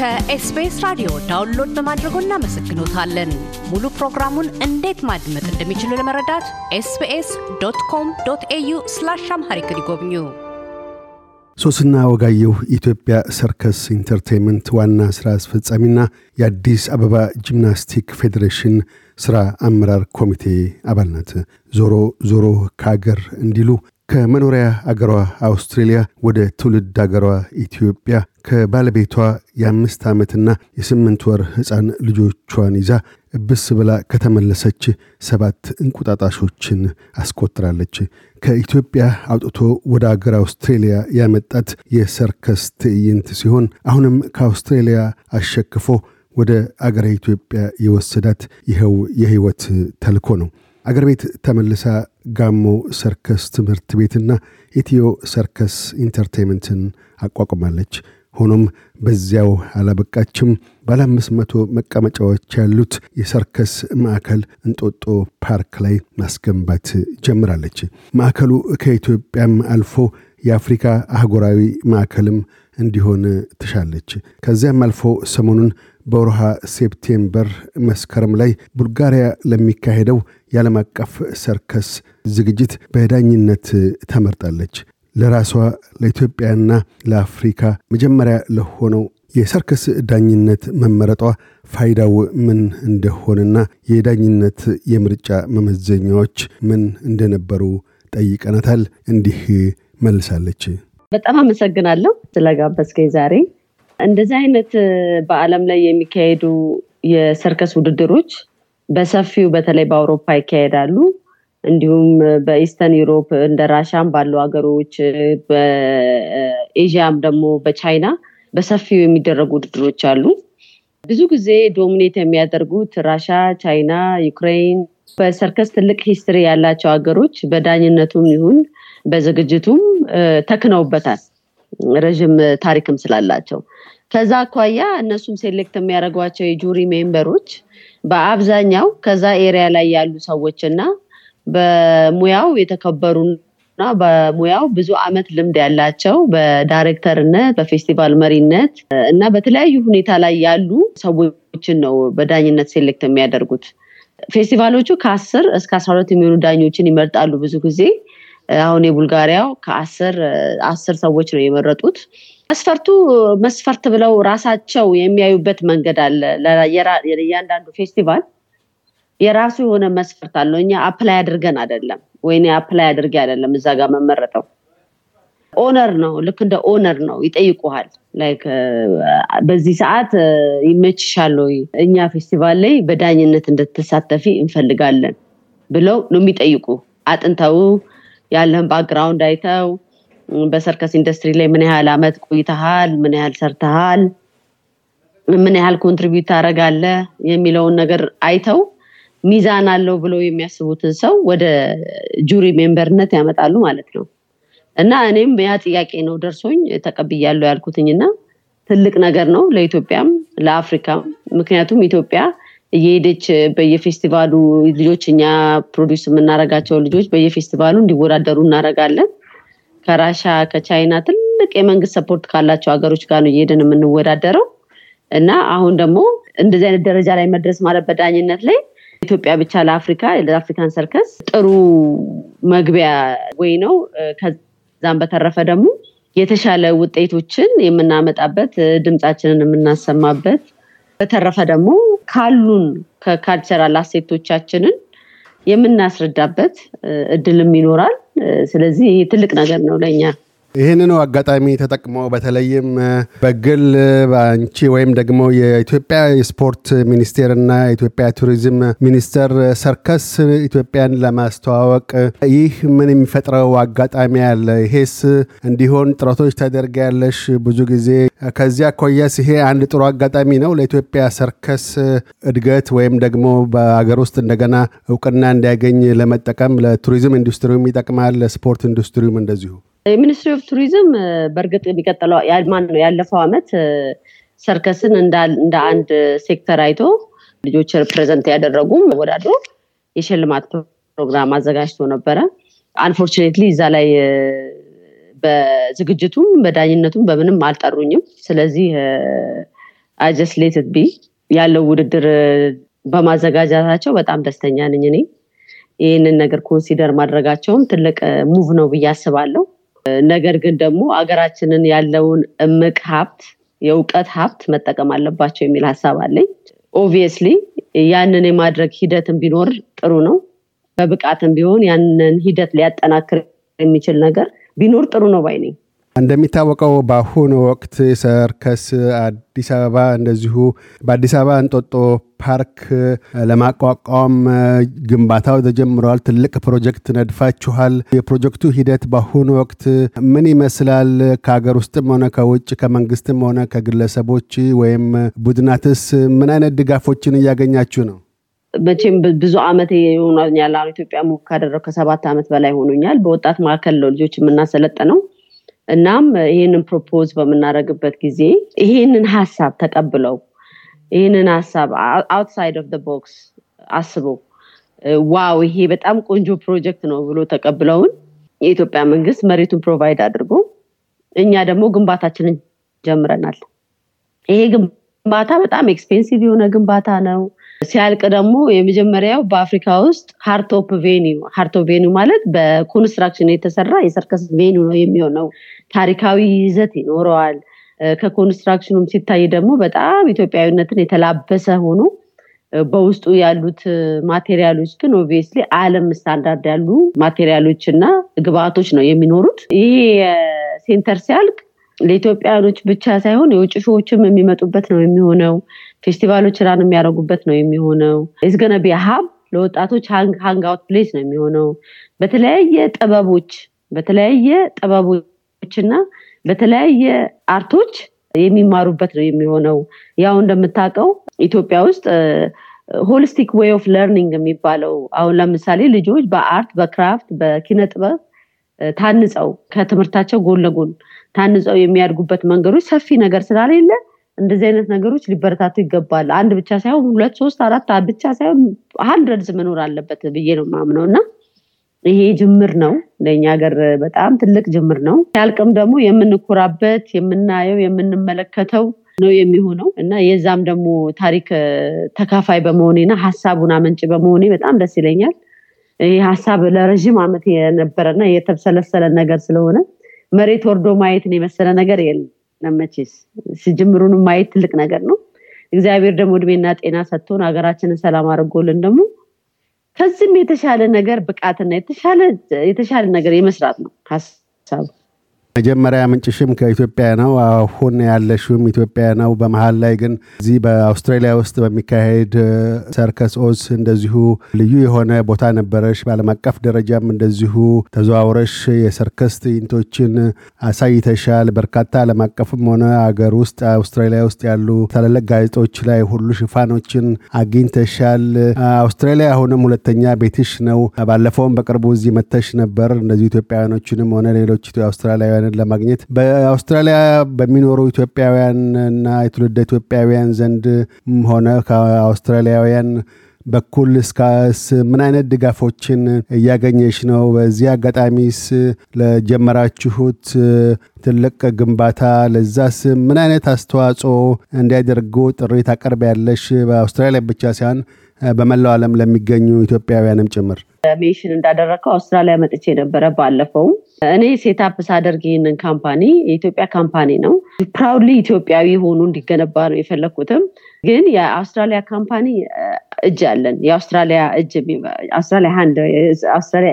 ከ SBS ራዲዮ download በማድረጎ እናመሰግኖታለን። ሙሉ ፕሮግራሙን እንዴት ማድመጥ እንደሚችሉ ለመረዳት SBS dot com dot au slash Amharic ይጎብኙ። ሶስና ወጋየሁ የኢትዮጵያ ሰርከስ entertainment ዋና ሥራ አስፈጻሚና የአዲስ አበባ ጂምናስቲክ ፌዴሬሽን ሥራ አመራር ኮሚቴ አባል ናት። ዞሮ ዞሮ ከአገር እንዲሉ ከመኖሪያ አገሯ አውስትሬልያ ወደ ትውልድ አገሯ ኢትዮጵያ ከባለቤቷ የአምስት ዓመትና የስምንት ወር ሕፃን ልጆቿን ይዛ እብስ ብላ ከተመለሰች ሰባት እንቁጣጣሾችን አስቆጥራለች። ከኢትዮጵያ አውጥቶ ወደ አገር አውስትሬልያ ያመጣት የሰርከስ ትዕይንት ሲሆን አሁንም ከአውስትሬልያ አሸክፎ ወደ አገረ ኢትዮጵያ የወሰዳት ይኸው የሕይወት ተልኮ ነው። አገር ቤት ተመልሳ ጋሞ ሰርከስ ትምህርት ቤትና ኢትዮ ሰርከስ entertainment ን አቋቁማለች። ሆኖም በዚያው አላበቃችም። ባለ አምስት መቶ መቀመጫዎች ያሉት የሰርከስ ማዕከል እንጦጦ ፓርክ ላይ ማስገንባት ጀምራለች። ማዕከሉ ከኢትዮጵያም አልፎ የአፍሪካ አህጉራዊ ማዕከልም እንዲሆን ትሻለች። ከዚያም አልፎ ሰሞኑን በወርሃ September መስከረም ላይ ቡልጋሪያ ለሚካሄደው የዓለም አቀፍ ሰርከስ ዝግጅት በዳኝነት ተመርጣለች። ለራሷ ለኢትዮጵያና ለአፍሪካ መጀመሪያ ለሆነው የሰርከስ ዳኝነት መመረጧ ፋይዳው ምን እንደሆነና የዳኝነት የምርጫ መመዘኛዎች ምን እንደነበሩ ጠይቀናታል። እንዲህ መልሳለች። በጣም አመሰግናለሁ ስለጋበዝከኝ ዛሬ። እንደዚህ አይነት በዓለም ላይ የሚካሄዱ የሰርከስ ውድድሮች በሰፊው በተለይ በአውሮፓ ይካሄዳሉ። እንዲሁም በ Eastern Europe እንደ ራሻም ባሉ ሀገሮች፣ በ Asia ም ደግሞ በቻይና በሰፊው የሚደረጉ ውድድሮች አሉ። ብዙ ጊዜ dominate የሚያደርጉት ራሻ፣ ቻይና፣ ዩክሬን በሰርከስ ትልቅ history ያላቸው ሀገሮች በዳኝነቱም ይሁን በዝግጅቱም ተክነውበታል። ረዥም ታሪክም ስላላቸው ከዛ አኳያ እነሱም select የሚያደርጓቸው የ jury member ኦች በአብዛኛው ከዛ area ላይ ያሉ ሰዎች እና በሙያው የተከበሩና በሙያው ብዙ አመት ልምድ ያላቸው በዳይሬክተርነት፣ በፌስቲቫል መሪነት እና በተለያዩ ሁኔታ ላይ ያሉ ሰዎችን ነው በዳኝነት select የሚያደርጉት። ፌስቲቫሎቹ ከአስር እስከ አስራ ሁለት የሚሆኑ ዳኞችን ይመርጣሉ ብዙ ጊዜ አሁን የቡልጋሪያው ከአስር አስር ሰዎች ነው የመረጡት። መስፈርቱ መስፈርት ብለው ራሳቸው የሚያዩበት መንገድ አለ። እያንዳንዱ ፌስቲቫል የራሱ የሆነ መስፈርት አለው። እኛ apply አድርገን አይደለም ወይ apply አድርጌ አይደለም እዛ ጋር መመረጠው honor ነው። ልክ እንደ honor ነው ይጠይቁሃል። like በዚህ ሰዓት ይመችሻል ወይ እኛ ፌስቲቫል ላይ በዳኝነት እንድትሳተፊ እንፈልጋለን ብለው ነው የሚጠይቁ አጥንተው ያለህን background አይተው በሰርከስ ኢንዱስትሪ ላይ ምን ያህል አመት ቆይተሃል፣ ምን ያህል ሰርተሃል፣ ምን ያህል contribute ታደርጋለህ የሚለውን ነገር አይተው ሚዛን አለው ብለው የሚያስቡትን ሰው ወደ jury member ነት ያመጣሉ ማለት ነው። እና እኔም ያ ጥያቄ ነው ደርሶኝ ተቀብያለሁ ያልኩትኝና ትልቅ ነገር ነው ለኢትዮጵያም ለአፍሪካም። ምክንያቱም ኢትዮጵያ እየሄደች በየፌስቲቫሉ ልጆች እኛ produce የምናደርጋቸው ልጆች በየፌስቲቫሉ እንዲወዳደሩ እናደርጋለን። ከራሻ ከቻይና ትልቅ የመንግስት support ካላቸው ሀገሮች ጋር ነው እየሄድን የምንወዳደረው እና አሁን ደግሞ እንደዚህ አይነት ደረጃ ላይ መድረስ ማለት በዳኝነት ላይ ኢትዮጵያ ብቻ ለአፍሪካ ለ African circus ጥሩ መግቢያ ወይ ነው። ከዛም በተረፈ ደግሞ የተሻለ ውጤቶችን የምናመጣበት ድምፃችንን የምናሰማበት በተረፈ ደግሞ ካሉን ከካልቸራል አሴቶቻችንን የምናስረዳበት እድልም ይኖራል። ስለዚህ ትልቅ ነገር ነው ለእኛ። ይህንኑ አጋጣሚ ተጠቅሞ በተለይም በግል አንቺ ወይም ደግሞ የኢትዮጵያ የስፖርት ሚኒስቴርና የኢትዮጵያ ቱሪዝም ሚኒስቴር ሰርከስ ኢትዮጵያን ለማስተዋወቅ ይህ ምን የሚፈጥረው አጋጣሚ አለ? ይሄስ እንዲሆን ጥረቶች ታደርጊያለሽ ብዙ ጊዜ። ከዚያ አኳያስ ይሄ አንድ ጥሩ አጋጣሚ ነው ለኢትዮጵያ ሰርከስ እድገት ወይም ደግሞ በአገር ውስጥ እንደገና እውቅና እንዲያገኝ ለመጠቀም ለቱሪዝም ኢንዱስትሪውም ይጠቅማል፣ ለስፖርት ኢንዱስትሪውም እንደዚሁ። የ Ministry of Tourism በእርግጥ የሚቀጥለው ማን ነው ያለፈው አመት ሰርከስን እንደ አንድ ሴክተር አይቶ ልጆች represent ያደረጉም ወዳድሮ የሽልማት ፕሮግራም አዘጋጅቶ ነበረ። unfortunately እዛ ላይ በዝግጅቱም በዳኝነቱም በምንም አልጠሩኝም። ስለዚህ I just let it be ያለው ውድድር በማዘጋጃታቸው በጣም ደስተኛ ነኝ እኔ ይህንን ነገር consider ማድረጋቸውም ትልቅ move ነው ብዬ አስባለሁ ነገር ግን ደግሞ አገራችንን ያለውን እምቅ ሀብት የእውቀት ሀብት መጠቀም አለባቸው የሚል ሀሳብ አለኝ። obviously ያንን የማድረግ ሂደትን ቢኖር ጥሩ ነው። በብቃትም ቢሆን ያንን ሂደት ሊያጠናክር የሚችል ነገር ቢኖር ጥሩ ነው ባይ ነኝ እንደሚታወቀው በአሁኑ ወቅት ሰርከስ አዲስ አበባ እንደዚሁ በአዲስ አበባ እንጦጦ ፓርክ ለማቋቋም ግንባታው ተጀምረዋል። ትልቅ ፕሮጀክት ነድፋችኋል። የፕሮጀክቱ ሂደት በአሁኑ ወቅት ምን ይመስላል? ከሀገር ውስጥም ሆነ ከውጭ ከመንግስትም ሆነ ከግለሰቦች ወይም ቡድናትስ ምን አይነት ድጋፎችን እያገኛችሁ ነው? መቼም ብዙ አመት ይሆናኛል። አሁን ኢትዮጵያ move ካደረኩ ከሰባት ዓመት በላይ ሆኖኛል። በወጣት ማዕከል ነው ልጆች የምናሰለጥነው። እናም ይህንን propose በምናደርግበት ጊዜ ይህንን ሀሳብ ተቀብለው ይህንን ሀሳብ outside of box አስበው wow ይሄ በጣም ቆንጆ ፕሮጀክት ነው ብሎ ተቀብለውን የኢትዮጵያ መንግስት መሬቱን provide አድርጎ እኛ ደግሞ ግንባታችንን ጀምረናል። ይሄ ግንባታ በጣም expensive የሆነ ግንባታ ነው። ሲያልቅ ደግሞ የመጀመሪያው በአፍሪካ ውስጥ hard top venue hard top venue ማለት በ construction የተሰራ የሰርከስ venue ነው የሚሆነው። ታሪካዊ ይዘት ይኖረዋል። ከ construction ኑም ሲታይ ደግሞ በጣም ኢትዮጵያዊነትን የተላበሰ ሆኖ በውስጡ ያሉት material ኦች ግን obviously አለም ስታንዳርድ ያሉ material ኦች እና ግብአቶች ነው የሚኖሩት። ይሄ center ሲያልቅ ለኢትዮጵያውያኖች ብቻ ሳይሆን የውጭ show ዎችም የሚመጡበት ነው የሚሆነው። ፌስቲቫሎች run የሚያደርጉበት ነው የሚሆነው። it's gonna hub ለወጣቶች hang out place ነው የሚሆነው። በተለያየ ጥበቦች በተለያየ ጥበቦች እና በተለያየ art ኦች የሚማሩበት ነው የሚሆነው። ያው እንደምታውቀው ኢትዮጵያ ውስጥ holistic way of learning የሚባለው አሁን ለምሳሌ ልጆች በ art በ craft በኪነ ጥበብ ታንጸው ከትምህርታቸው ጎን ለጎን ታንጸው የሚያድጉበት መንገዶች ሰፊ ነገር ስላሌለ እንደዚህ አይነት ነገሮች ሊበረታቱ ይገባል። አንድ ብቻ ሳይሆን ሁለት፣ ሶስት፣ አራት ብቻ ሳይሆን hundreds መኖር አለበት ብዬ ነው ማምነው እና ይሄ ጅምር ነው ለእኛ ሀገር በጣም ትልቅ ጅምር ነው። ያልቅም ደግሞ የምንኮራበት የምናየው የምንመለከተው ነው የሚሆነው እና የዛም ደግሞ ታሪክ ተካፋይ በመሆኔና ሀሳቡን አመንጭ በመሆኔ በጣም ደስ ይለኛል። ይህ ሀሳብ ለረዥም ዓመት የነበረና የተብሰለሰለ ነገር ስለሆነ መሬት ወርዶ ማየትን የመሰለ ነገር የለም። መቼስ ጅምሩንም ማየት ትልቅ ነገር ነው። እግዚአብሔር ደግሞ እድሜና ጤና ሰጥቶን ሀገራችንን ሰላም አድርጎልን ደግሞ ከዚህም የተሻለ ነገር ብቃትና የተሻለ ነገር የመስራት ነው ሀሳቡ። መጀመሪያ ምንጭሽም ከኢትዮጵያ ነው። አሁን ያለሽም ኢትዮጵያ ነው። በመሀል ላይ ግን እዚህ በአውስትራሊያ ውስጥ በሚካሄድ Circus Oz እንደዚሁ ልዩ የሆነ ቦታ ነበረሽ። በዓለም አቀፍ ደረጃም እንደዚሁ ተዘዋውረሽ የሰርከስ ትዕይንቶችን አሳይተሻል። በርካታ ዓለም አቀፍም ሆነ አገር ውስጥ አውስትራሊያ ውስጥ ያሉ ታላላቅ ጋዜጦች ላይ ሁሉ ሽፋኖችን አግኝተሻል። አውስትራሊያ አሁንም ሁለተኛ ቤትሽ ነው። ባለፈውም በቅርቡ እዚህ መተሽ ነበር። እንደዚሁ ኢትዮጵያውያኖችንም ሆነ ሌሎች አውስትራሊያውያን ለማግኘት በአውስትራሊያ በሚኖሩ ኢትዮጵያውያን የትውልደ ኢትዮጵያውያን ዘንድ ሆነ ከአውስትራሊያውያን በኩል እስካስ ምን አይነት ድጋፎችን እያገኘሽ ነው? በዚህ አጋጣሚስ ለጀመራችሁት ትልቅ ግንባታ ለዛስ ምን አይነት አስተዋጽኦ እንዲያደርጉ ጥሪ ታቀርቢያለሽ? በአውስትራሊያ ብቻ ሳይሆን በመላው ዓለም ለሚገኙ ኢትዮጵያውያንም ጭምር። ሜሽን እንዳደረግከው አውስትራሊያ መጥቼ ነበረ ባለፈው። እኔ setup ሳደርግ ይህንን company የኢትዮጵያ company ነው። proudly ኢትዮጵያዊ ሆኖ እንዲገነባ ነው የፈለግኩትም። ግን የአውስትራሊያ company እጅ አለን። የአውስትራሊያ እጅ አውስትራሊያ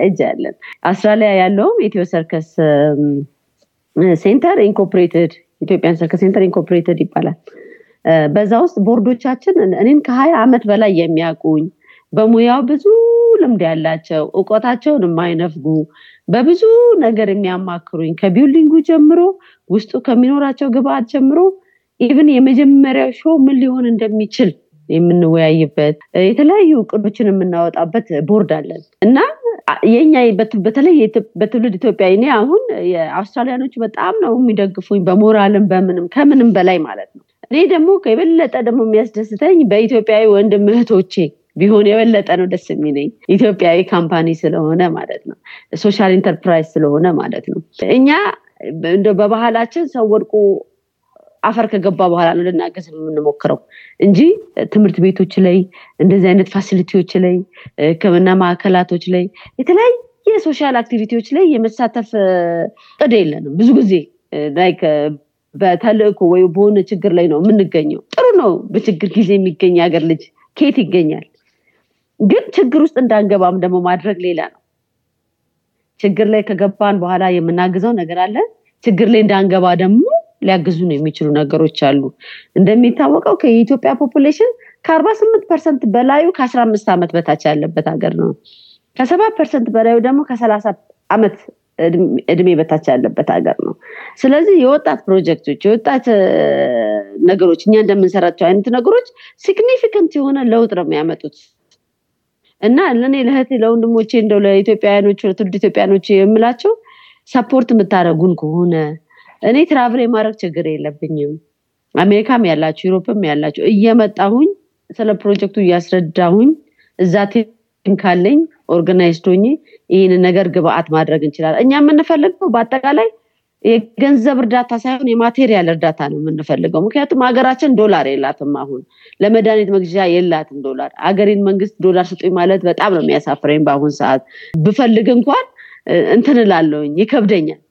እጅ አለን። አውስትራሊያ ያለውም Ethio Circus Center Incorporated Ethiopian Circus Center Incorporated ይባላል። በዛ ውስጥ ቦርዶቻችን እኔን ከሀያ ዓመት በላይ የሚያውቁኝ በሙያው ብዙ ልምድ ያላቸው እውቀታቸውን የማይነፍጉ በብዙ ነገር የሚያማክሩኝ ከ building ኡ ጀምሮ ውስጡ ከሚኖራቸው ግብአት ጀምሮ even የመጀመሪያው show ምን ሊሆን እንደሚችል የምንወያይበት የተለያዩ እቅዶችን የምናወጣበት ቦርድ አለን እና የኛ በተለይ በትውልድ ኢትዮጵያ እኔ አሁን የ Australian ኦቹ በጣም ነው የሚደግፉኝ በሞራልም በምንም ከምንም በላይ ማለት ነው። እኔ ደግሞ የበለጠ ደግሞ የሚያስደስተኝ በኢትዮጵያዊ ወንድም እህቶቼ ቢሆን የበለጠ ነው ደስ የሚለኝ ኢትዮጵያዊ company ስለሆነ ማለት ነው። social enterprise ስለሆነ ማለት ነው። እኛ እንደ በባህላችን ሰው ወድቆ አፈር ከገባ በኋላ ነው ልናገዝ የምንሞክረው እንጂ ትምህርት ቤቶች ላይ እንደዚህ አይነት facility ዎች ላይ ህክምና ማዕከላቶች ላይ የተለያየ social activity ዎች ላይ የመሳተፍ እቅድ የለንም ብዙ ጊዜ like በተልእኮ ወይ በሆነ ችግር ላይ ነው የምንገኘው። ጥሩ ነው በችግር ጊዜ የሚገኝ ሀገር ልጅ ከየት ይገኛል? ግን ችግር ውስጥ እንዳንገባም ደግሞ ማድረግ ሌላ ነው። ችግር ላይ ከገባን በኋላ የምናግዘው ነገር አለ። ችግር ላይ እንዳንገባ ደግሞ ሊያግዙን የሚችሉ ነገሮች አሉ። እንደሚታወቀው ከየኢትዮጵያ population ከአርባ ስምንት percent በላዩ ከአስራ አምስት ዓመት በታች ያለበት ሀገር ነው። ከሰባ percent በላዩ ደግሞ ከሰላሳ ዓመት እድሜ በታች ያለበት ሀገር ነው። ስለዚህ የወጣት ፕሮጀክቶች የወጣት ነገሮች እኛ እንደምንሰራቸው አይነት ነገሮች significant የሆነ ለውጥ ነው የሚያመጡት። እና ለእኔ ለእህቴ ለወንድሞቼ እንደው ለኢትዮጵያውያኖች ለትውልድ ኢትዮጵያኖች የምላቸው support የምታደረጉን ከሆነ እኔ travel የማድረግ ችግር የለብኝም። አሜሪካም ያላችሁ Europe ም ያላችሁ እየመጣሁኝ ስለ ፕሮጀክቱ እያስረዳሁኝ እዛ team ካለኝ organized ሆኜ ይህንን ነገር ግብአት ማድረግ እንችላለን። እኛ የምንፈልገው በአጠቃላይ የገንዘብ እርዳታ ሳይሆን የ material እርዳታ ነው የምንፈልገው። ምክንያቱም ሀገራችን ዶላር የላትም አሁን። ለመድኃኒት መግዣ የላትም ዶላር። አገሬን መንግስት ዶላር ስጡኝ ማለት በጣም ነው የሚያሳፍረኝ በአሁን ሰዓት። ብፈልግ እንኳን እንትን ላለውኝ ይከብደኛል።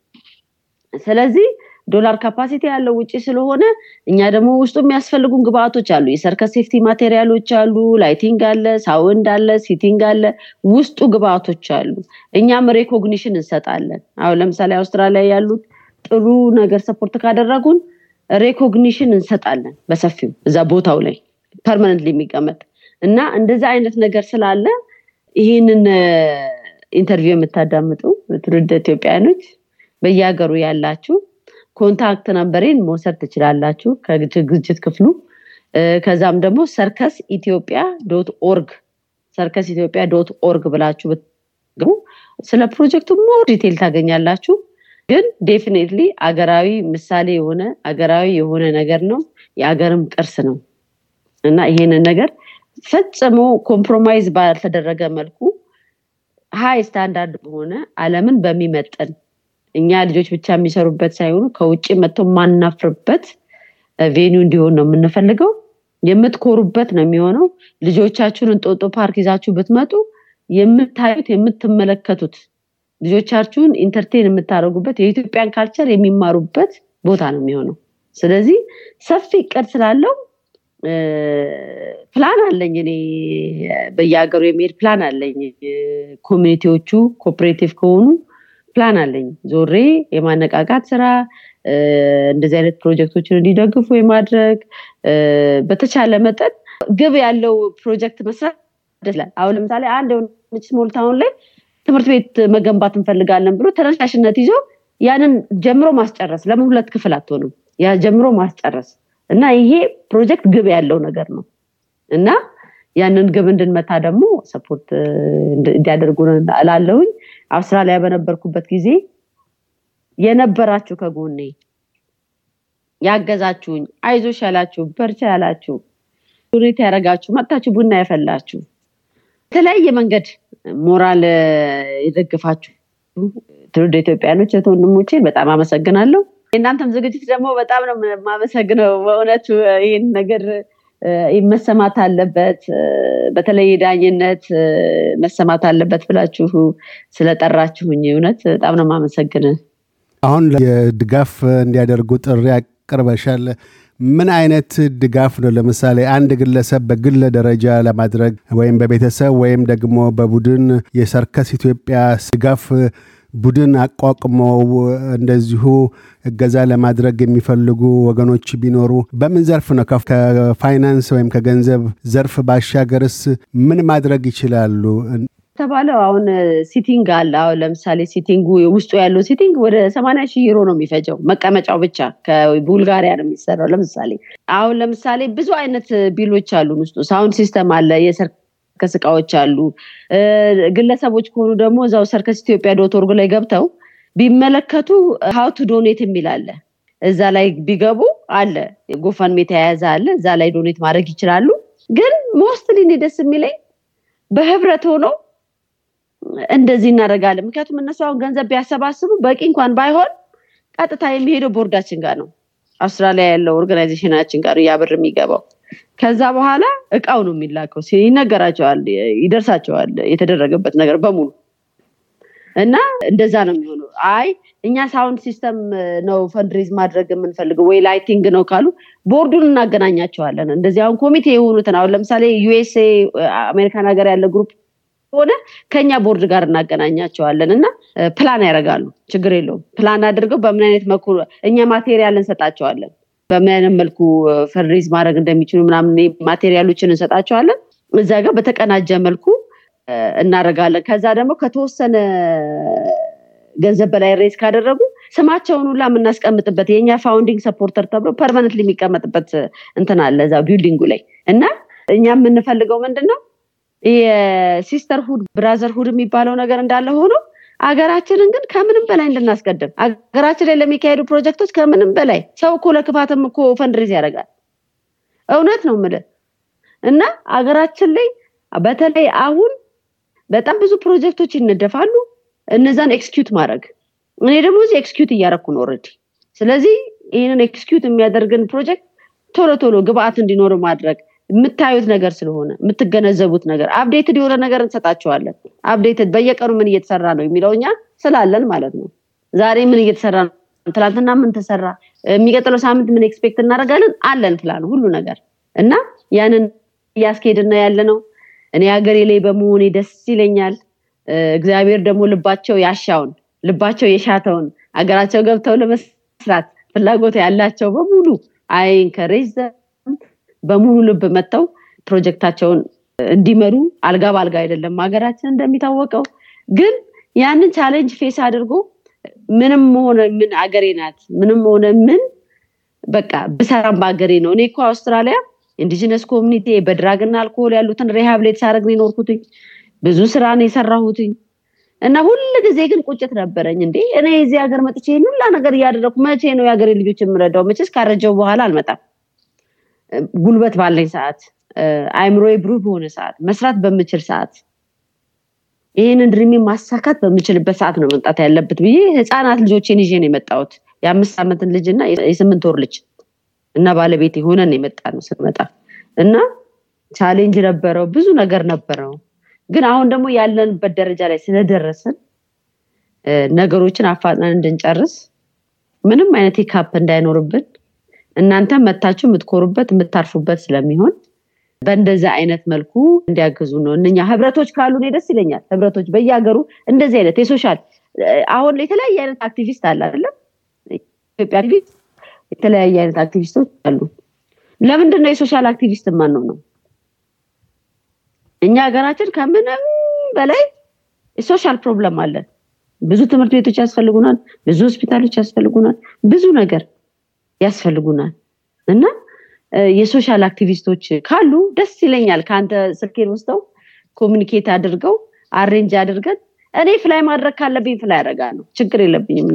ስለዚህ ዶላር capacity ያለው ውጭ ስለሆነ እኛ ደግሞ ውስጡ የሚያስፈልጉን ግብአቶች አሉ። የሰርከስ safety material ኦች አሉ lighting አለ sound አለ seating አለ ውስጡ ግብአቶች አሉ። እኛም recognition እንሰጣለን። አሁን ለምሳሌ አውስትራሊያ ያሉት ጥሩ ነገር support ካደረጉን recognition እንሰጣለን በሰፊው እዛ ቦታው ላይ permanent የሚቀመጥ እና እንደዚ አይነት ነገር ስላለ ይህንን interview የምታዳምጡ ትውልድ ኢትዮጵያውያኖች በየሀገሩ ያላችሁ contact number ኤን መውሰድ ትችላላችሁ ከዝግጅት ክፍሉ። ከዛም ደግሞ circus Ethiopia dot org circus Ethiopia dot org ብላችሁ ብትገቡ ስለ project ኡ more detail ታገኛላችሁ። ግን definitely አገራዊ ምሳሌ የሆነ አገራዊ የሆነ ነገር ነው። የአገርም ቅርስ ነው። እና ይሄንን ነገር ፈጽሞ compromise ባልተደረገ መልኩ high standard በሆነ አለምን በሚመጥን እኛ ልጆች ብቻ የሚሰሩበት ሳይሆን ከውጭ መጥቶ የማናፍርበት venue እንዲሆን ነው የምንፈልገው። የምትኮሩበት ነው የሚሆነው። ልጆቻችሁን እንጦጦ ፓርክ ይዛችሁ ብትመጡ የምታዩት የምትመለከቱት ልጆቻችሁን entertain የምታደርጉበት የኢትዮጵያን culture የሚማሩበት ቦታ ነው የሚሆነው። ስለዚህ ሰፊ እቅድ ስላለው ፕላን አለኝ እኔ። በየሀገሩ የሚሄድ ፕላን አለኝ። community ዎቹ cooperative ከሆኑ ፕላን አለኝ። ዞሬ የማነቃቃት ስራ እንደዚህ አይነት ፕሮጀክቶችን እንዲደግፉ የማድረግ በተቻለ መጠን ግብ ያለው ፕሮጀክት መስራት ይችላል አሁን ለምሳሌ አንድ የሆነች small ላይ ትምህርት ቤት መገንባት እንፈልጋለን ብሎ ተነሳሽነት ይዞ ያንን ጀምሮ ማስጨረስ ለምን ሁለት ክፍል አትሆንም? ያ ጀምሮ ማስጨረስ እና ይሄ ፕሮጀክት ግብ ያለው ነገር ነው። እና ያንን ግብ እንድንመታ ደግሞ support እንዲያደርጉ እላለሁኝ። አውስትራሊያ በነበርኩበት ጊዜ የነበራችሁ ከጎኔ ያገዛችሁኝ አይዞሽ ያላችሁ በርቺ ያላችሁ ሁኔታ ያደረጋችሁ መጥታችሁ ቡና ያፈላችሁ የተለያየ መንገድ ሞራል የደግፋችሁ ትውልድ ኢትዮጵያኖች ወንድሞቼን በጣም አመሰግናለሁ። የእናንተም ዝግጅት ደግሞ በጣም ነው የማመሰግነው በእውነቱ ይህን ነገር መሰማት አለበት። በተለይ ዳኝነት መሰማት አለበት ብላችሁ ስለጠራችሁኝ እውነት በጣም ነው ማመሰግን አሁን የድጋፍ እንዲያደርጉ ጥሪ አቅርበሻል። ምን አይነት ድጋፍ ነው? ለምሳሌ አንድ ግለሰብ በግል ደረጃ ለማድረግ ወይም በቤተሰብ ወይም ደግሞ በቡድን የሰርከስ ኢትዮጵያ ድጋፍ ቡድን አቋቁመው እንደዚሁ እገዛ ለማድረግ የሚፈልጉ ወገኖች ቢኖሩ በምን ዘርፍ ነው? ከፋይናንስ ወይም ከገንዘብ ዘርፍ ባሻገርስ ምን ማድረግ ይችላሉ? የተባለው አሁን seating አለ። አሁን ለምሳሌ seating ኡ ውስጡ ያለው seating ወደ ሰማኒያ ሺህ ዩሮ ነው የሚፈጀው መቀመጫው ብቻ ከቡልጋሪያ ነው የሚሰራው ለምሳሌ። አሁን ለምሳሌ ብዙ አይነት ቢሎች አሉን ውስጡ። sound system አለ የሰርከስ እቃዎች አሉ። ግለሰቦች ከሆኑ ደግሞ እዛው ሰርከስ ኢትዮጵያ dot org ላይ ገብተው ቢመለከቱ how to donate የሚል አለ። እዛ ላይ ቢገቡ አለ። GoFund የተያያዘ አለ። እዛ ላይ donate ማድረግ ይችላሉ። ግን mostly እኔ ደስ የሚለኝ በህብረት ሆነው እንደዚህ እናደርጋለን። ምክንያቱም እነሱ አሁን ገንዘብ ቢያሰባስቡ በቂ እንኳን ባይሆን ቀጥታ የሚሄደው ቦርዳችን ጋር ነው። አውስትራሊያ ያለው organization ኣችን ጋር ያ ብር የሚገባው ከዛ በኋላ እቃው ነው የሚላከው። ይነገራቸዋል ይደርሳቸዋል የተደረገበት ነገር በሙሉ። እና እንደዛ ነው የሚሆነው። አይ እኛ sound system ነው fundraise ማድረግ የምንፈልገው ወይ lighting ነው ካሉ ቦርዱን እናገናኛቸዋለን። እንደዚህ አሁን ኮሚቴ የሆኑትን አሁን ለምሳሌ ዩኤስኤ አሜሪካን ሀገር ያለ group ሆነ ከኛ ቦርድ ጋር እናገናኛቸዋለን እና ፕላን ያደርጋሉ። ችግር የለውም። ፕላን አድርገው በምን አይነት መልኩ እኛ material እንሰጣቸዋለን በምን አይነት መልኩ fundraise ማድረግ እንደሚችሉ ምናምን material ኦችን እንሰጣቸዋለን። እዛ ጋር በተቀናጀ መልኩ እናደርጋለን። ከዛ ደግሞ ከተወሰነ ገንዘብ በላይ raise ካደረጉ ስማቸውን ሁላ የምናስቀምጥበት የእኛ founding supporter ተብሎ permanent የሚቀመጥበት እንትን አለ እዛ building ኡ ላይ። እና እኛ የምንፈልገው ምንድን ነው የ sisterhood brotherhood የሚባለው ነገር እንዳለ ሆኖ አገራችንን ግን ከምንም በላይ እንድናስቀድም አገራችን ላይ ለሚካሄዱ ፕሮጀክቶች ከምንም በላይ ሰው እኮ ለክፋትም እኮ fundraise ያደርጋል። እውነት ነው ምል እና አገራችን ላይ በተለይ አሁን በጣም ብዙ ፕሮጀክቶች ይነደፋሉ። እነዛን execute ማድረግ። እኔ ደግሞ እዚህ execute እያደረኩ ነው already ስለዚህ ይህንን execute የሚያደርግን ፕሮጀክት ቶሎ ቶሎ ግብአት እንዲኖር ማድረግ የምታዩት ነገር ስለሆነ የምትገነዘቡት ነገር updated የሆነ ነገር እንሰጣቸዋለን updated በየቀኑ ምን እየተሰራ ነው የሚለው እኛ ስላለን ማለት ነው። ዛሬ ምን እየተሰራ ነው? ትላንትና ምን ተሰራ? የሚቀጥለው ሳምንት ምን expect እናደርጋለን? አለን ፕላን ሁሉ ነገር። እና ያንን እያስኬድን ያለነው እኔ ሀገሬ ላይ በመሆኔ ደስ ይለኛል። እግዚአብሔር ደግሞ ልባቸው ያሻውን ልባቸው የሻተውን ሀገራቸው ገብተው ለመስራት ፍላጎት ያላቸው በሙሉ I encourage በሙሉ ልብ መጥተው ፕሮጀክታቸውን እንዲመሩ አልጋ በአልጋ አይደለም ሀገራችን እንደሚታወቀው። ግን ያንን challenge face አድርጎ ምንም ሆነ ምን አገሬ ናት ምንም ሆነ ምን በቃ ብሰራም በአገሬ ነው። እኔ እኮ አውስትራሊያ indigenous community በ drug ና alcohol ያሉትን rehabilitate ነው የኖርኩትኝ ብዙ ስራ ነው የሰራሁትኝ እና ሁል ጊዜ ግን ቁጭት ነበረኝ። እንዴ እኔ የዚህ ሀገር መጥቼ ሁላ ነገር እያደረግኩ መቼ ነው የሀገሬ ልጆች የምረዳው? መቼስ ካረጀው በኋላ አልመጣም። ጉልበት ባለኝ ሰዓት አይምሮ ብሩህ በሆነ ሰዓት መስራት በምችል ሰዓት ይህንን ድሪሜ ማሳካት በምችልበት ሰዓት ነው መምጣት ያለበት ብዬ ህፃናት ልጆቼን ይዤ ነው የመጣሁት። የአምስት ዓመትን ልጅ እና የስምንት ወር ልጅ እና ባለቤት ሆነን የመጣ ነው ስንመጣ። እና challenge ነበረው ብዙ ነገር ነበረው። ግን አሁን ደግሞ ያለንበት ደረጃ ላይ ስለደረስን ነገሮችን አፋጥነን እንድንጨርስ ምንም አይነት hiccup እንዳይኖርብን እናንተ መጥታችሁ የምትኮሩበት የምታርፉበት ስለሚሆን በእንደዚህ አይነት መልኩ እንዲያግዙ ነው። እነኛ ህብረቶች ካሉ እኔ ደስ ይለኛል። ህብረቶች በየሀገሩ እንደዚህ አይነት የ social አሁን የተለያየ አይነት አክቲቪስት አለ አይደለም ኢትዮጵያ አክቲቪስት የተለያየ አይነት አክቲቪስቶች አሉ። ለምንድን ነው የ social activist ማን ነው ነው እኛ ሀገራችን ከምንም በላይ social problem አለን ብዙ ትምህርት ቤቶች ያስፈልጉናል ብዙ ሆስፒታሎች ያስፈልጉናል ብዙ ነገር ያስፈልጉናል። እና የ social activist ኦች ካሉ ደስ ይለኛል። ከአንተ ስልኬን ወስደው communicate አድርገው arrange አድርገን እኔ fly ማድረግ ካለብኝ fly ያደርጋለሁ ችግር የለብኝም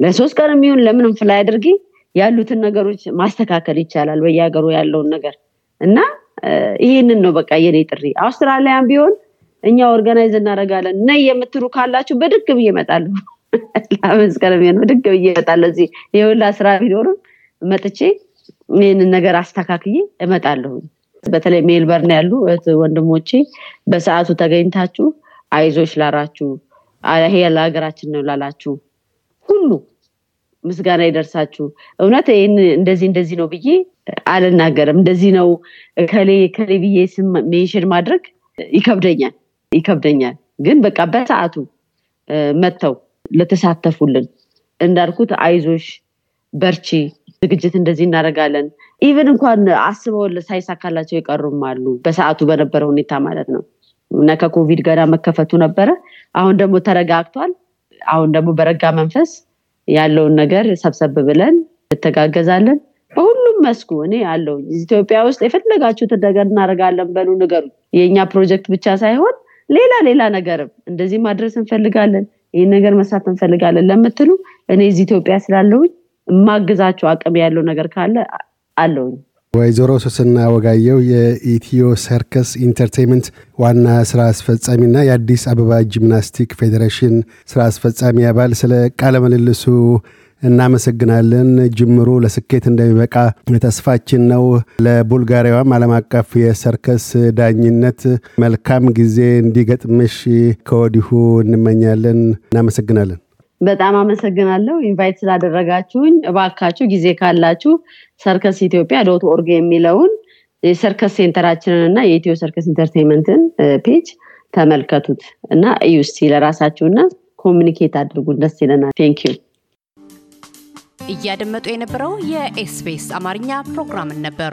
ለሶስት ቀን የሚሆን ለምንም fly አድርጌ ያሉትን ነገሮች ማስተካከል ይቻላል በየሀገሩ ያለውን ነገር። እና ይህንን ነው በቃ የኔ ጥሪ። አውስትራሊያን ቢሆን እኛ organize እናደረጋለን ነይ የምትሉ ካላችሁ ብድግ ብዬ እመጣለሁ። ለመስቀል ቢሆን ብድግ ብዬ እመጣለሁ እዚህ። የሁላ ስራ ቢኖርም መጥቼ ይህንን ነገር አስተካክዬ እመጣለሁ በተለይ ሜልበርን ያሉ ወንድሞቼ በሰዓቱ ተገኝታችሁ አይዞች ላራችሁ ይሄ ለሀገራችን ነው ላላችሁ ሁሉ ምስጋና ይደርሳችሁ። እውነት ይህን እንደዚህ እንደዚህ ነው ብዬ አልናገርም። እንደዚህ ነው ከሌ ከሌ ብዬ ስም ሜንሽን ማድረግ ይከብደኛል ይከብደኛል። ግን በቃ በሰዓቱ መጥተው ለተሳተፉልን እንዳልኩት አይዞሽ በርቺ ዝግጅት እንደዚህ እናደርጋለን። even እንኳን አስበው ሳይሳካላቸው የቀሩም አሉ በሰዓቱ በነበረ ሁኔታ ማለት ነው። እና ከኮቪድ ገና መከፈቱ ነበረ። አሁን ደግሞ ተረጋግቷል። አሁን ደግሞ በረጋ መንፈስ ያለውን ነገር ሰብሰብ ብለን እንተጋገዛለን። በሁሉም መስኩ እኔ አለው ኢትዮጵያ ውስጥ የፈለጋችሁትን ነገር እናደርጋለን በሉ ንገሩ የእኛ ፕሮጀክት ብቻ ሳይሆን ሌላ ሌላ ነገርም እንደዚህ ማድረስ እንፈልጋለን ይህን ነገር መስራት እንፈልጋለን ለምትሉ እኔ እዚህ ኢትዮጵያ ስላለውኝ የማግዛቸው አቅም ያለው ነገር ካለ አለውኝ ወይዘሮ ሶስና ወጋየው የኢትዮ ሰርከስ ኢንተርቴንመንት ዋና ስራ አስፈጻሚና የአዲስ አበባ ጂምናስቲክ ፌዴሬሽን ስራ አስፈጻሚ አባል ስለ ቃለ ምልልሱ እናመሰግናለን። ጅምሩ ለስኬት እንደሚበቃ ተስፋችን ነው። ለቡልጋሪያዋም ዓለም አቀፍ የሰርከስ ዳኝነት መልካም ጊዜ እንዲገጥምሽ ከወዲሁ እንመኛለን። እናመሰግናለን። በጣም አመሰግናለሁ invite ስላደረጋችሁኝ። እባካችሁ ጊዜ ካላችሁ ሰርከስ ኢትዮጵያ dot org የሚለውን የሰርከስ center ኣችንን እና የኢትዮ ሰርከስ ኢንተርቴንመንትን page ተመልከቱት እና እዩ ለራሳችሁና communicate አድርጉን። ደስ ይለናል። thank you። እያደመጡ የነበረው የኤስቢኤስ አማርኛ ፕሮግራምን ነበር።